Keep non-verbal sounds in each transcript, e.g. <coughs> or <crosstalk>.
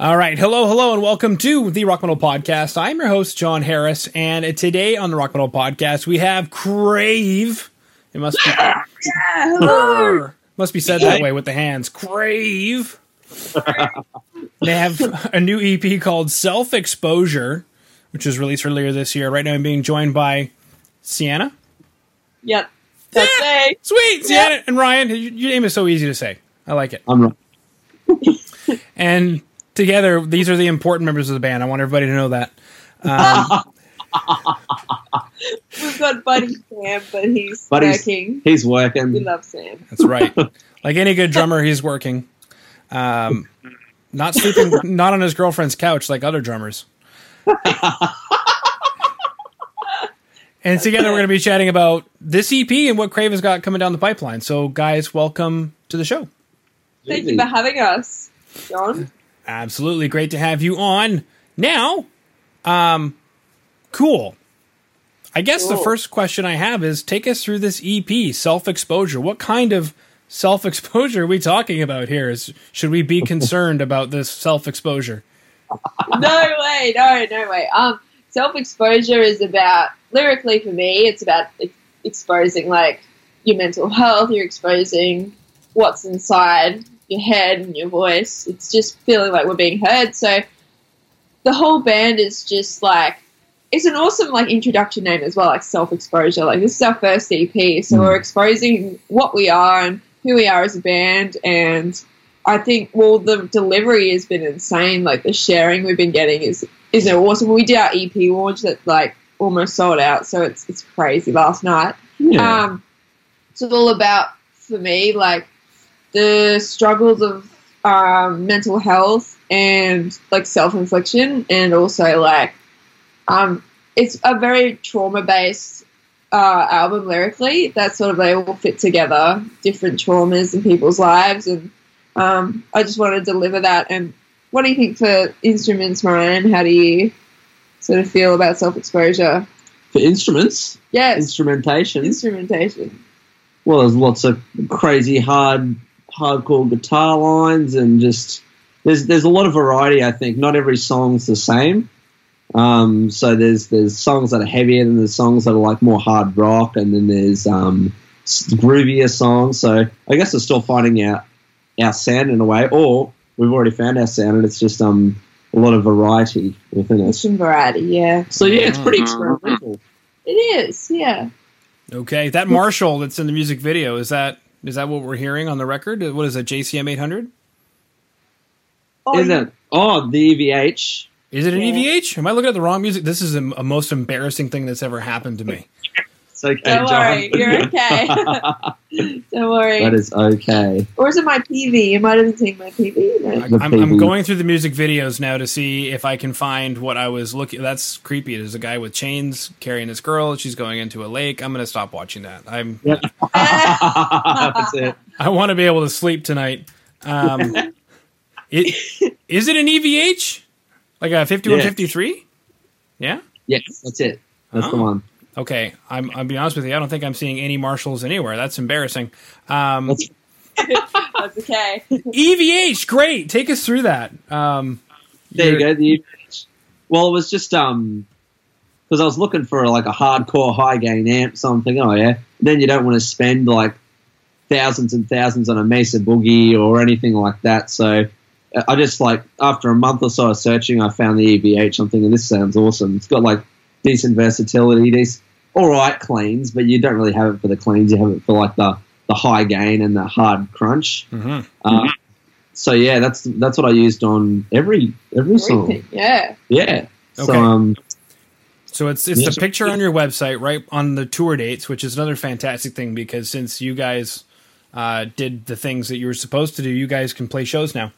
All right. Hello, hello, and welcome to the Rock Metal Podcast. I'm your host, Jon Harris, and today on the Rock Metal Podcast, we have KRAVE. It must be, Yeah, hello. must be said that way with the hands. KRAVE. they have a new EP called Self Exposure, which was released earlier this year. Right now, I'm being joined by Siana. Yep. That's Yeah. me. Sweet, Siana and Ryan. Your your name is so easy to say. I like it. I'm right. And together, these are the important members of the band. I want everybody to know that. Um, <laughs> We've got Buddy Sam, but he's Buddy's- working. He's working. We working. love Sam. that's right. Like any good drummer, he's working. Um, not sleeping, not on his girlfriend's couch like other drummers. <laughs> and together, we're going to be chatting about this EP and what KRAVE has got coming down the pipeline. So, guys, welcome to the show. Thank you for having us, Jon. Absolutely great to have you on. Now, um, cool. I guess the first question I have is take us through this EP, self exposure. What kind of self exposure are we talking about here? Is should we be <laughs> concerned about this self exposure? no way, no, no way. Um, self exposure is about lyrically for me. It's about ex- exposing like your mental health. You're exposing what's inside your head and your voice. It's just feeling like we're being heard. So the whole band is just like it's an awesome like introduction name as well, like self exposure. Like this is our first EP, so Mm. we're exposing what we are and who we are as a band and I think well the delivery has been insane. Like the sharing we've been getting is is awesome. We did our EP launch that like almost sold out, so it's it's crazy last night. Yeah. Um, it's all about for me like the struggles of um, mental health and like self infliction, and also like um, it's a very trauma based uh, album lyrically. That sort of they all fit together, different traumas in people's lives, and um, I just want to deliver that. And what do you think for instruments, Ryan? How do you sort of feel about self exposure? For instruments, Yes, instrumentation. instrumentation. well, there's lots of crazy hard, hardcore guitar lines, and just there's there's a lot of variety. I think not every song's the same. Um, so there's there's songs that are heavier, than there's songs that are like more hard rock, and then there's um, groovier songs. So I guess we're still finding out our sound in a way, or we've already found our sound, and it's just um a lot of variety within There's us. some variety, yeah. So yeah, it's pretty experimental. It is, yeah. Okay, that Marshall that's in the music video is that is that what we're hearing on the record? What is it, JCM eight hundred? Oh, Is it? Oh, the EVH. Is it an Yeah. EVH? Am I looking at the wrong music? This is a, a most embarrassing thing that's ever happened to me. It's okay, Don't Jon. worry, you're okay. <laughs> Don't worry. that is okay. or is it my PV? You might have been seeing my PV. No. I, The I'm, I'm going through the music videos now to see if I can find what I was looking. That's creepy. There's a guy with chains carrying this girl. She's going into a lake. I'm going to stop watching that. I'm. <laughs> Yep. That's it. I want to be able to sleep tonight. Um, <laughs> it, is it an EVH? Like a 5153? Yeah. Yes, that's it. That's the Oh. one. Okay. I'm. I'll be honest with you. I don't think I'm seeing any Marshalls anywhere. That's embarrassing. Um, That's- <laughs> That's okay. EVH. Great. Take us through that. Um, There you go. The EVH. Well, it was just um because I was looking for like a hardcore high gain amp. Something. Oh yeah. Then you don't want to spend like thousands and thousands on a Mesa Boogie or anything like that. So uh, I just like after a month or so of searching, I found the EVH. I'm thinking this sounds awesome. It's got like decent versatility, these all right cleans, but you don't really have it for the cleans. You have it for like the the high gain and the hard crunch. mhm. Uh, so yeah, that's that's what I used on every every song. Everything, yeah. Yeah. So Okay. um, So it's it's Yes. the picture on your website, right on the tour dates, which is another fantastic thing because since you guys uh, did the things that you were supposed to do, you guys can play shows now.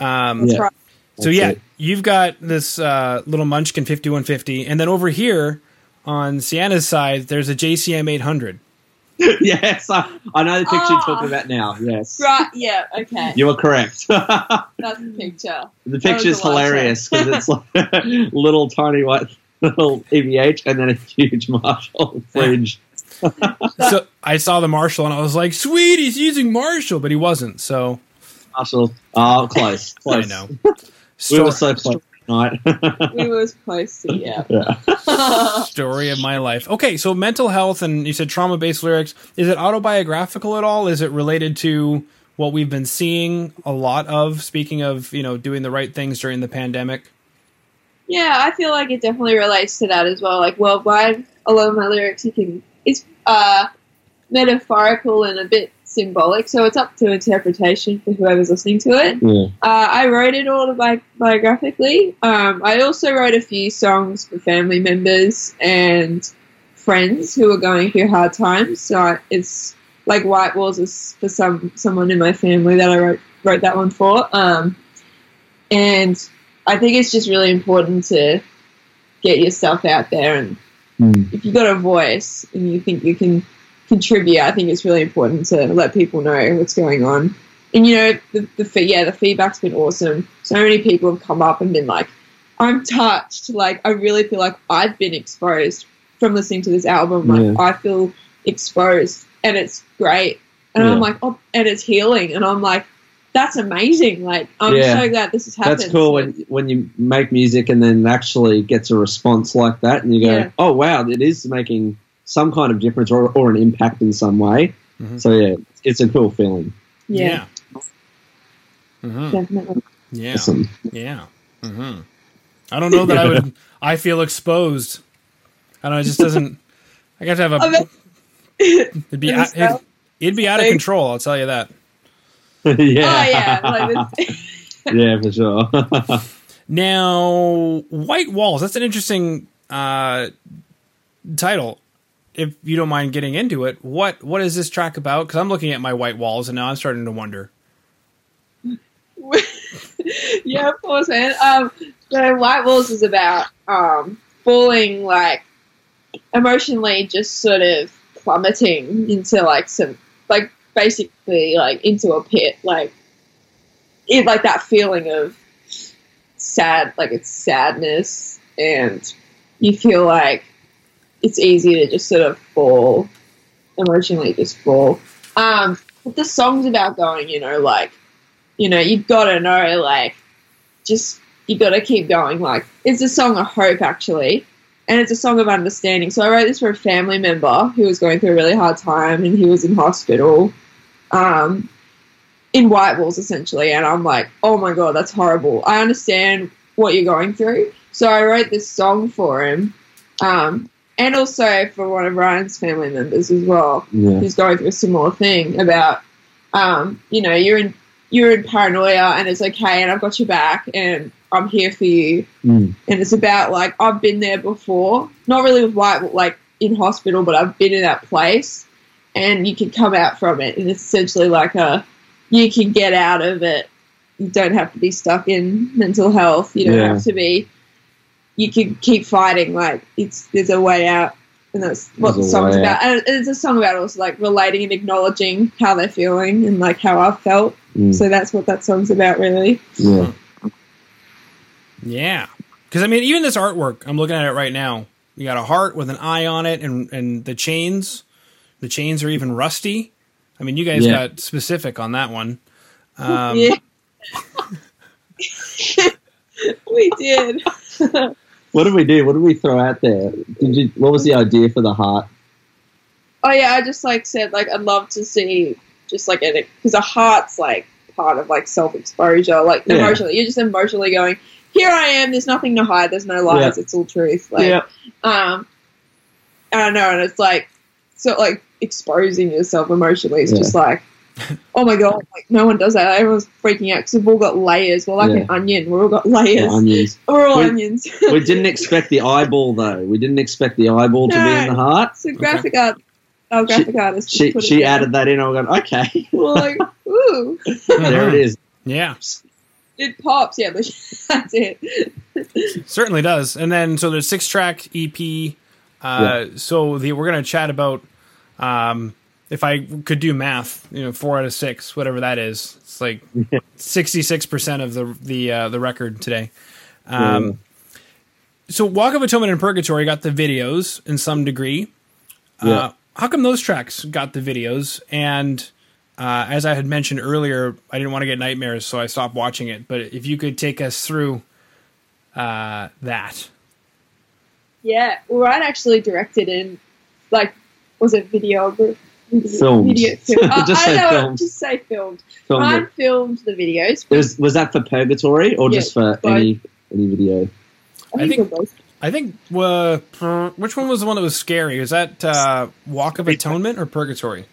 Um, Yeah. So That's yeah, it. you've got this uh, little Munchkin 5150, and then over here on Siana's side, there's a JCM 800. <laughs> yes, I, I know the picture you're Ah. talking about now. Yes, Right, yeah, okay. you are correct. the <laughs> That's the picture. picture's a lot of hilarious because it's <laughs> like a little tiny white little EVH and then a huge Marshall fringe. so I saw the Marshall, and I was like, "Sweet, he's using Marshall," but he wasn't. So Marshall, oh, close, I close. know. We were so close tonight. <laughs> we was close to yeah. yeah. <laughs> story of my life. Okay, so mental health and you said trauma based lyrics. Is it autobiographical at all? Is it related to what we've been seeing a lot of? Speaking of, you know, doing the right things during the pandemic. Yeah, I feel like it definitely relates to that as well. Like worldwide, a lot of my lyrics you can it's uh, metaphorical and a bit symbolic, so it's up to interpretation for whoever's listening to it. Yeah. Uh, I wrote it autobiographically. Um, I also wrote a few songs for family members and friends who were going through hard times. So I, it's like White Walls is for some someone in my family that I wrote wrote that one for. Um, and I think it's just really important to get yourself out there and Mm. if you've got a voice and you think you can contribute, I think it's really important to let people know what's going on. And you know, the, the yeah, the feedback's been awesome. So many people have come up and been like, "I'm touched." Like, I really feel like I've been exposed from listening to this album. Like, Yeah. I feel exposed, and it's great. And I'm like, "Oh," and it's healing. And I'm like, "That's amazing!" Like, I'm Yeah. so glad this has happened. That's cool when when you make music and then actually gets a response like that, and you go, Yeah. "Oh wow, it is making some kind of difference or, or an impact in some way." Mhm. So yeah, it's a cool feeling. yeah, Mhm. definitely. Yeah. Awesome. Yeah. hmm I don't know that I would. <laughs> I feel exposed. I don't know. It just doesn't. I got to have a. It'd be. Out, it'd, it'd be out of control. I'll tell you that. <laughs> yeah, Oh yeah, like <laughs> yeah, for sure. Now, White Walls. That's an interesting uh, title. If you don't mind getting into it, what what is this track about? Because I'm looking at my white walls and now I'm starting to wonder. <laughs> yeah, of course, man. Um, White Walls is about um, falling, like, emotionally just sort of plummeting into, like, some, like, basically, like, into a pit. Like, it, like, that feeling of sad, like, it's sadness, and you feel like it's easy to just sort of fall, emotionally just fall. Um, but the song's about going, you know, like, you know, you've gotta know, like, just, you gotta keep going. Like, it's a song of hope, actually, and it's a song of understanding. So I wrote this for a family member who was going through a really hard time and he was in hospital, um, in White Walls, essentially. And I'm like, oh my god, that's horrible. I understand what you're going through. So I wrote this song for him, um, and also for one of Ryan's family members as well yeah. who's going through a similar thing about um, you know you're in you're in paranoia and it's okay and I've got your back and I'm here for you Mm. and it's about like I've been there before not really with white like in hospital but I've been in that place and you can come out from it and it's essentially like a you can get out of it you don't have to be stuck in mental health you don't Yeah. have to be you can keep fighting like it's there's a way out and that's what There's the song's way about and it's a song about also like relating and acknowledging how they're feeling and like how I've felt Mm. so that's what that song's about really yeah. Yeah, because I mean, even this artwork, I'm looking at it right now. You got a heart with an eye on it, and and the chains, the chains are even rusty. I mean, you guys Yeah. got specific on that one. <laughs> Um, yeah we did <laughs> What did we do? What did we throw out there? Did you? What was the idea for the heart? oh yeah I just like said like I'd love to see just like it because a heart's like part of like self exposure like Yeah. emotionally you're just emotionally going here I am there's nothing to hide there's no lies it's all truth like yeah. um I don't know, and it's like so like exposing yourself emotionally is Yeah. just like oh my god, like no one does that. Everyone's freaking out because we've all got layers. We're like Yeah. an onion. We've all got layers. onions. <laughs> We're all We- onions. We didn't expect the eyeball though. We didn't expect the eyeball to be in the heart. so graphic art, our graphic artist. just She put she down. added that in. I went okay. <laughs> We're like, ooh, there it is. yeah, it pops. Yeah, but <laughs> that's it. certainly does. And then so there's six track EP. Uh, So the we're gonna chat about um, if I could do math, you know, four out of six, whatever that is. It's like <laughs> sixty six percent of the the uh, the record today. Um, So Walk of Atonement and Purgatory got the videos in some degree. Yeah. Uh, how come those tracks got the videos? And uh, as I had mentioned earlier, I didn't want to get nightmares, so I stopped watching it. But if you could take us through uh, that. Yeah, well, Ryan actually directed in, like, was it video? Filmed. Video, <laughs> film. Just I say don't know, filmed. just say filmed. Filmed Ryan it. filmed the videos. Was, was that for Purgatory or Yeah, just for both. any any video? I I think, think- they're both. I think uh, which one was the one that was scary? Was that uh, Walk of Atonement or Purgatory?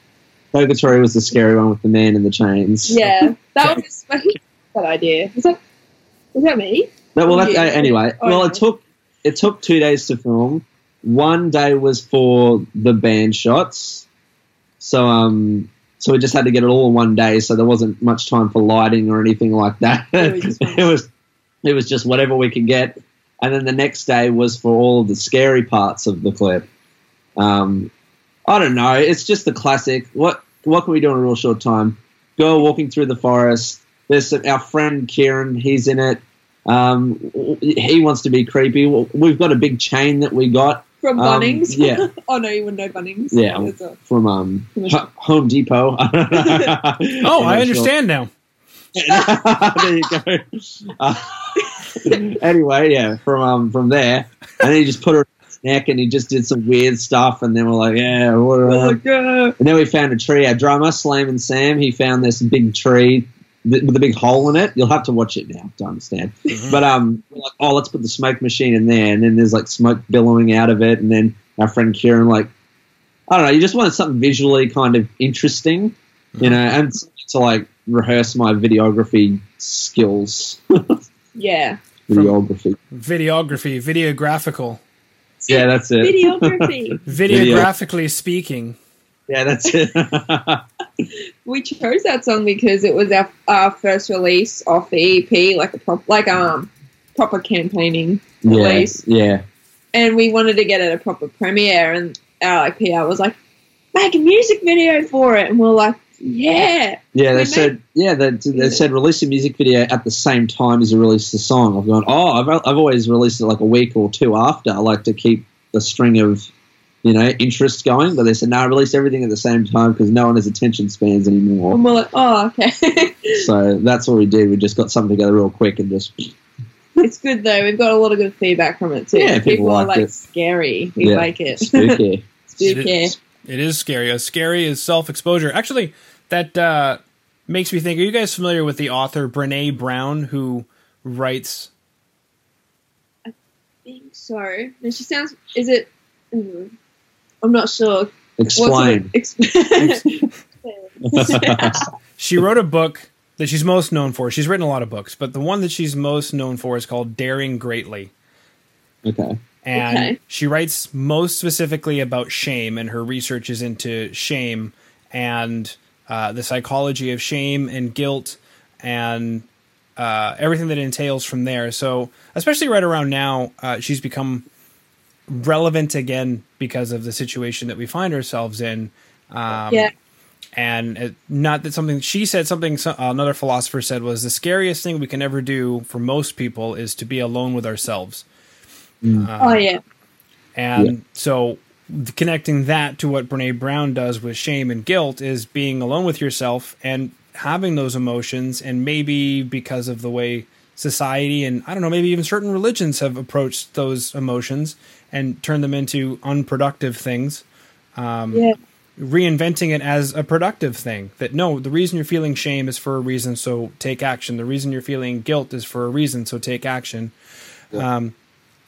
Purgatory was the scary one with the man in the chains. Yeah, that Okay. <laughs> was who had that idea. Was that was that me? No, well, that's, Yeah. uh, anyway. Oh, well, no. it took it took two days to film. One day was for the band shots, so um, so we just had to get it all in one day. So there wasn't much time for lighting or anything like that. <laughs> It was just- it was just whatever we could get. And then the next day was for all the scary parts of the clip. Um, I don't know. It's just the classic. What what can we do in a real short time? Girl walking through the forest. There's some, our friend Kieran. He's in it. Um, he wants to be creepy. We've got a big chain that we got From Um, Bunnings. yeah. <laughs> oh no, you wouldn't know Bunnings. Yeah. A- from um, Commercial. Home Depot. <laughs> Oh, I understand now. <laughs> there you go. Uh, anyway, yeah, from um, from there, and then he just put her in his neck, and he just did some weird stuff, and then we're like, yeah, what? We're like, uh, And then we found a tree. Our drummer, Slam and Sam, he found this big tree th- with a big hole in it. You'll have to watch it now to understand. But um, we're like, oh, let's put the smoke machine in there, and then there's like smoke billowing out of it, and then our friend Kieran, like, I don't know, you just wanted something visually kind of interesting, you know, and to like rehearse my videography skills. <laughs> yeah. videography. Videography, videographical, Yeah, that's it. Videography. <laughs> videographically speaking. Yeah, that's it. <laughs> <laughs> we chose that song because it was our, our first release off the EP, like a prop, like um proper campaigning release, yeah. and we wanted to get it a proper premiere, and our like PR was like, make a music video for it, and we're like, yeah, Yeah, they said yeah they, they said release a music video at the same time as you release the song. I've gone oh I've I've always released it like a week or two after. I like to keep the string of you know interest going, but they said no, release everything at the same time because no one has attention spans anymore. and we're like, oh, okay. <laughs> So that's what we did. We just got something together real quick and just it's good though. We've got a lot of good feedback from it too. Yeah, people are like it. scary. We Yeah. like it. spooky. <laughs> Spooky. It is scary. As scary as self exposure. Actually, that uh, makes me think. Are you guys familiar with the author Brene Brown, who writes? I think so. And she sounds. Is it? mm, I'm not sure. Explain. What's? <laughs> <laughs> She wrote a book that she's most known for. She's written a lot of books, but the one that she's most known for is called Daring Greatly. okay. and Okay. she writes most specifically about shame and her research is into shame and uh, the psychology of shame and guilt and uh, everything that entails from there so especially right around now uh, she's become relevant again because of the situation that we find ourselves in um, yeah. and it, not that something she said something so- another philosopher said was the scariest thing we can ever do for most people is to be alone with ourselves oh yeah. and Yeah. so th- connecting that to what Brene Brown does with shame and guilt is being alone with yourself and having those emotions and maybe because of the way society and I don't know maybe even certain religions have approached those emotions and turned them into unproductive things. Um, Yeah. reinventing it as a productive thing that no the reason you're feeling shame is for a reason so take action. The reason you're feeling guilt is for a reason so take action. Um,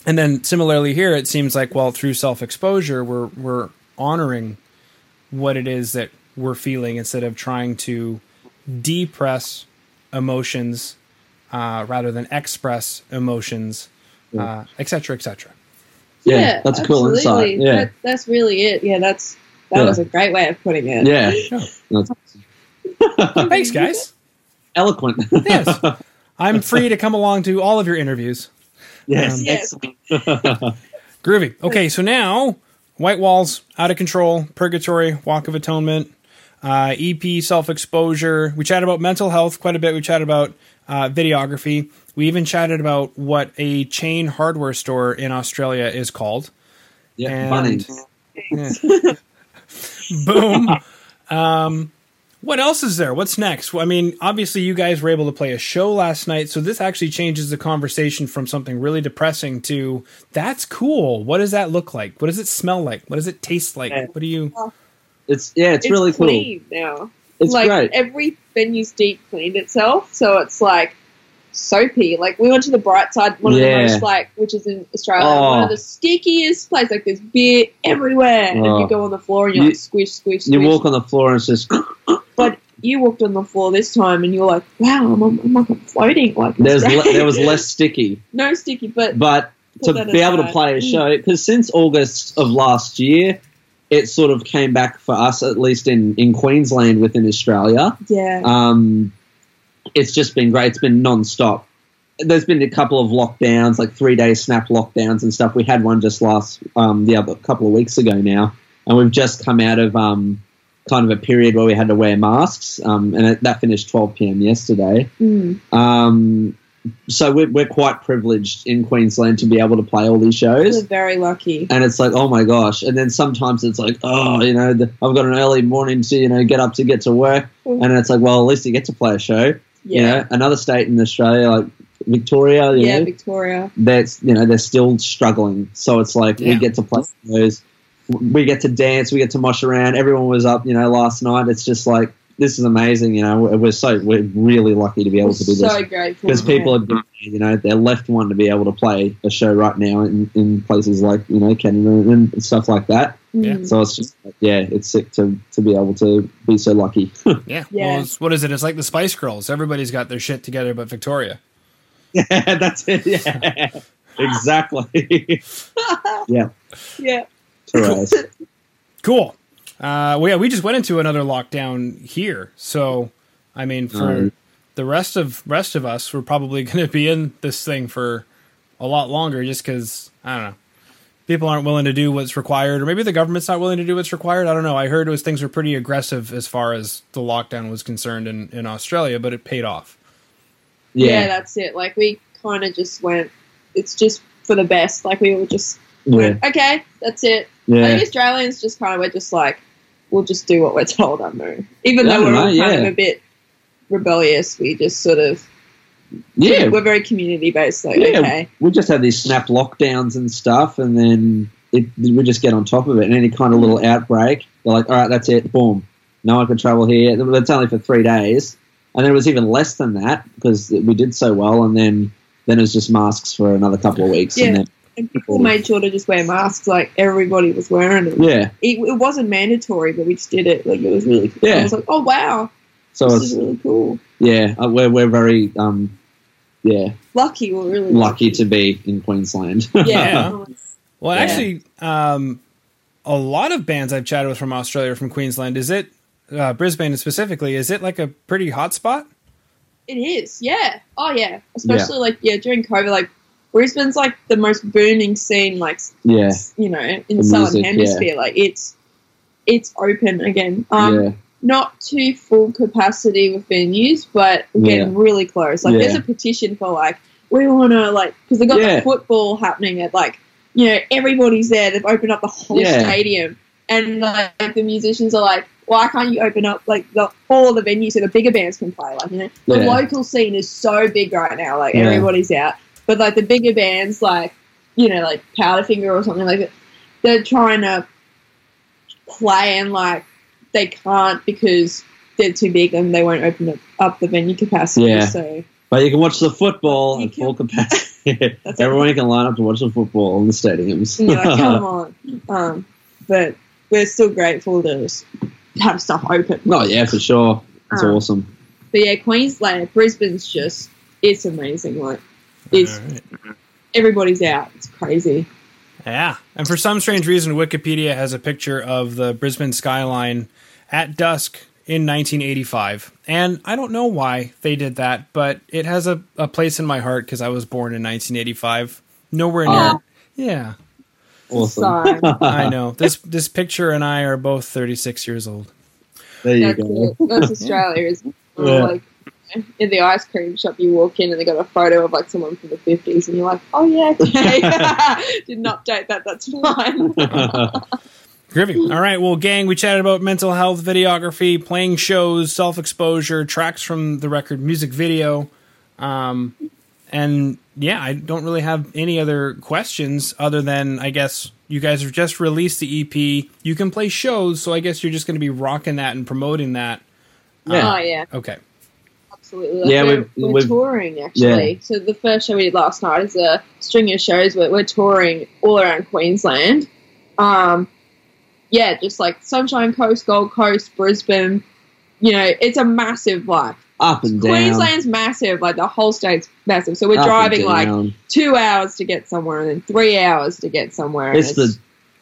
and then similarly here it seems like well through self-exposure we're we're honoring what it is that we're feeling instead of trying to depress emotions uh, rather than express emotions uh, etc. cetera et cetera Yeah, that's cool absolutely. insight. Yeah. That, that's really it. Yeah, that's that Yeah. was a great way of putting it. Yeah. Yeah. <laughs> Thanks guys eloquent. yes <laughs> i'm free to come along to all of your interviews yes. Um, Yes. Excellent. <laughs> Groovy. Okay, so now White Walls, Out of Control, Purgatory, Walk of Atonement, uh, EP, Self Exposure. We chatted about mental health quite a bit. We chatted about uh, videography. We even chatted about what a chain hardware store in Australia is called. yeah. And- Bunnings. Yeah. <laughs> Boom. Um, What else is there? What's next? Well, I mean, obviously, you guys were able to play a show last night, so this actually changes the conversation from something really depressing to that's cool. What does that look like? What does it smell like? What does it taste like? What do you? It's yeah, it's, really cool. clean now. It's like great. every venue's deep cleaned itself, so it's like soapy. Like we went to the Bright Side, one of the most like, which is in Australia, Oh. one of the stickiest places. Like there's beer everywhere, and Oh. you go on the floor and you're You- like squish, squish, squish. You walk on the floor and it's just <coughs> but you walked on the floor this time, and you're like, wow, I'm, I'm like I'm floating. Like it's there's le- there was <laughs> less sticky, no sticky, but but to be able to play a Mm. show because since August of last year, it sort of came back for us at least in in Queensland within Australia. yeah, Um, it's just been great. It's been non-stop. There's been a couple of lockdowns, like three day snap lockdowns and stuff. We had one just last um, the other couple of weeks ago now, and we've just come out of um, kind of a period where we had to wear masks, um, and it, that finished 12 p.m. yesterday. Mm. Um, so we're, we're quite privileged in Queensland to be able to play all these shows we're very lucky. and it's like, oh my gosh. And then sometimes it's like, oh, you know, the, I've got an early morning to, you know, get up to get to work. Mm. And it's like, well, at least you get to play a show. You Yeah, know, another state in Australia, like Victoria, you yeah, know, Victoria. that's, you know, they're still struggling. So it's like, Yeah. we get to play those. We get to dance, we get to mosh around. Everyone was up, you know, last night. It's just like, this is amazing. You know, we're, we're so, we're really lucky to be able to do this so grateful because people are have you know, they're left one to be able to play a show right now in, in places like, you know, Canada and stuff like that. Yeah. Mm. So it's just, yeah, it's sick to, to be able to be so lucky. <laughs> Yeah. Yeah. Well, it's, what is it? It's like the Spice Girls. Everybody's got their shit together, but Victoria. yeah, <laughs> that's it. Yeah, <laughs> exactly. yeah, yeah. Therese. Cool. Uh, well, yeah, we just went into another lockdown here, so I mean, for Mm. the rest of rest of us, we're probably <laughs> going to be in this thing for a lot longer, just because I don't know, people aren't willing to do what's required, or maybe the government's not willing to do what's required. I don't know. I heard it was things were pretty aggressive as far as the lockdown was concerned in in Australia, but it paid off. yeah, Yeah, that's it. Like we kind of just went. It's just for the best. Like we were just yeah, okay, that's it. I yeah. think Australians just kind of were just like, we'll just do what we're <laughs> told. I know, even Yeah, though we're all kind of a bit rebellious, we just sort of yeah. we're very community based. Like Yeah. okay, We just have these snap lockdowns and stuff, and then it, we just get on top of it. And any kind of little mm-hmm. outbreak, they're like, all right, that's it, boom. No one can travel here. It's only for three days. And then it was even less than that because we did so well. And then, then it was just masks for another couple of weeks. Yeah. And then, and people made sure to just wear masks. Like everybody was wearing them. yeah. It, it wasn't mandatory, but we just did it. Like it was really cool. I Yeah. was like, oh wow, So this it's, is really cool. yeah, uh, we're, we're very, um, yeah, Lucky, we're really lucky to be in Queensland. <laughs> Yeah. Well, Yeah. actually, um, a lot of bands I've chatted with from Australia, from Queensland, is it uh, Brisbane specifically? Is it like a pretty hot spot? It is, yeah. Oh, yeah. Especially like yeah during COVID, like Brisbane's like the most booming scene, like yeah. you know, in The the southern music, hemisphere. Like it's it's open again. Um, yeah. not to full capacity with venues, but we're getting really close. Like there's a petition for like we want to like because they've got Yeah. the football happening at like you know everybody's there. They've opened up the whole Yeah. stadium, and like the musicians are like, why can't you open up like the, all the venues so the bigger bands can play? Like you know, the Yeah. local scene is so big right now. Like Yeah. everybody's out, but like the bigger bands, like you know, like Powderfinger or something like that, they're trying to play and like they can't because they're too big and they won't open up, up the venue capacity. Yeah. So But you can watch the football at full <laughs> capacity. Everyone can line up to watch the football in the stadiums. like, <laughs> come on. Um, but we're still grateful to have stuff open. oh yeah, for sure. It's Um, awesome. But yeah, Queensland, Brisbane's just it's amazing. Like it's All right. everybody's out. It's crazy. Yeah. And for some strange reason, Wikipedia has a picture of the Brisbane skyline at dusk in 1985. And I don't know why they did that, but it has a, a place in my heart because I was born in 1985. Nowhere near. Oh. Yeah, Awesome. <laughs> I know. This this picture and I are both 36 years old. there you That's, go. it. That's <laughs> Australia, isn't it? Yeah. Like in the ice cream shop, you walk in and they got a photo of like someone from the fifties, and you're like, oh yeah, okay. <laughs> Didn't update that. That's fine. <laughs> Groovy. All right. Well, gang, we chatted about mental health, videography, playing shows, self exposure, tracks from the record, music video. Um, and yeah, I don't really have any other questions other than I guess you guys have just released the EP. You can play shows, so I guess you're just going to be rocking that and promoting that. Yeah. Oh yeah, Okay. Absolutely. Like Yeah, we're, we've- we're touring actually. So the first show we did last night is a string of shows. We're, we're touring all around Queensland. Um, yeah, just like Sunshine Coast, Gold Coast, Brisbane. You know, it's a massive like Up and down. Queensland's massive. Like the whole state's massive. So we're up driving like two hours to get somewhere and then three hours to get somewhere. and It's the.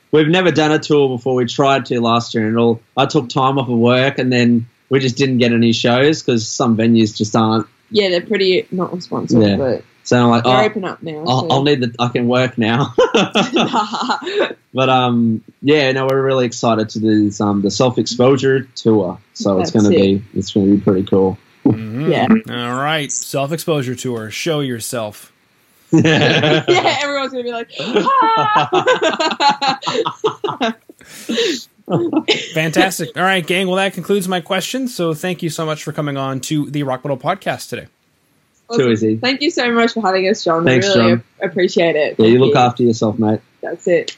We've never done a tour before. We tried to last year, and it all. I took time off of work, and then we just didn't get any shows because some venues just aren't. yeah, they're pretty not responsive, Yeah. but So I'm like, they're oh, open up now. I'll, so- I'll need the. I can work now. <laughs> but um, yeah, no, we're really excited to do this, um the self exposure tour. So it's going to it. be it's going to be pretty cool. Mhm. Yeah. All right. Self exposure tour. Show yourself. <laughs> yeah, everyone's gonna be like, ah! <laughs> Fantastic. All right, gang. Well, that concludes my questions. So thank you so much for coming on to the Rock Metal podcast today. Too easy. Thank you so much for having us, Jon. Thanks, we really Jon. appreciate it. Yeah, you Thank look after yourself, mate. That's it.